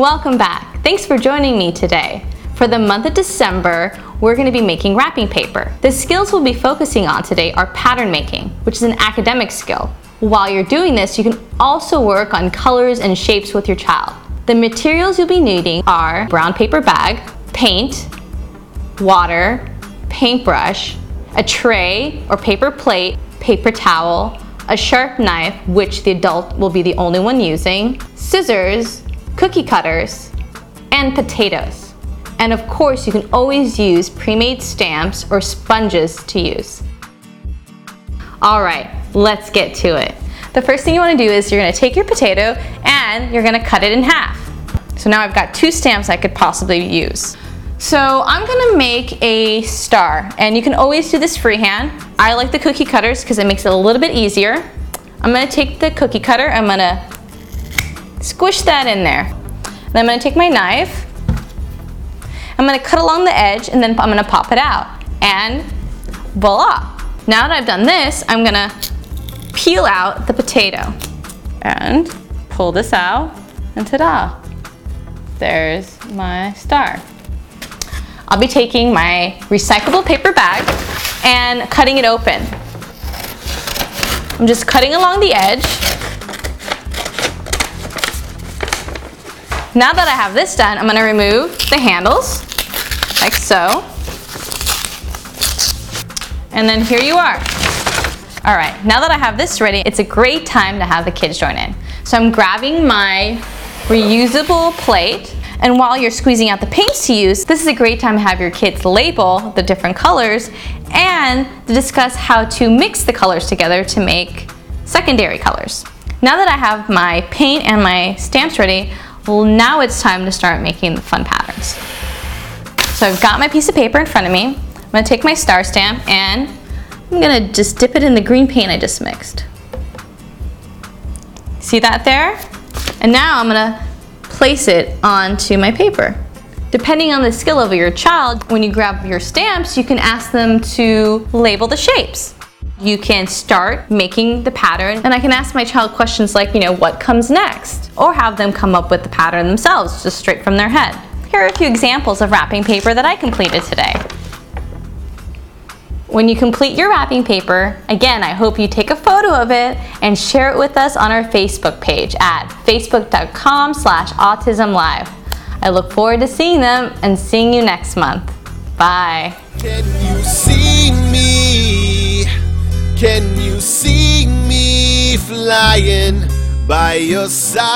Welcome back. Thanks for joining me today. For the month of December, we're going to be making wrapping paper. The skills we'll be focusing on today are pattern making, which is an academic skill. While you're doing this, you can also work on colors and shapes with your child. The materials you'll be needing are brown paper bag, paint, water, paintbrush, a tray or paper plate, paper towel, a sharp knife, which the adult will be the only one using, scissors, cookie cutters, and potatoes. And of course, you can always use pre-made stamps or sponges to use. All right, let's get to it. The first thing you wanna do is you're gonna take your potato and you're gonna cut it in half. So now I've got two stamps I could possibly use. So I'm gonna make a star and you can always do this freehand. I like the cookie cutters because it makes it a little bit easier. I'm gonna take the cookie cutter, I'm gonna squish that in there. Then I'm gonna take my knife, I'm gonna cut along the edge and then I'm gonna pop it out. And voila. Now that I've done this, I'm gonna peel out the potato and pull this out and ta-da. There's my star. I'll be taking my recyclable paper bag and cutting it open. I'm just cutting along the edge. Now that I have this done, I'm gonna remove the handles, like so. And then here you are. All right, now that I have this ready, it's a great time to have the kids join in. So I'm grabbing my reusable plate and while you're squeezing out the paints to use, this is a great time to have your kids label the different colors and to discuss how to mix the colors together to make secondary colors. Now that I have my paint and my stamps ready, now it's time to start making the fun patterns. So I've got my piece of paper in front of me. I'm gonna take my star stamp and I'm gonna just dip it in the green paint I just mixed. See that there? And now I'm gonna place it onto my paper. Depending on the skill of your child, when you grab your stamps, you can ask them to label the shapes. You can start making the pattern and I can ask my child questions like, you know, what comes next? Or have them come up with the pattern themselves, just straight from their head. Here are a few examples of wrapping paper that I completed today. When you complete your wrapping paper, again, I hope you take a photo of it and share it with us on our Facebook page at facebook.com slash autismlive. I look forward to seeing them and seeing you next month. Bye. Can you see me flying by your side?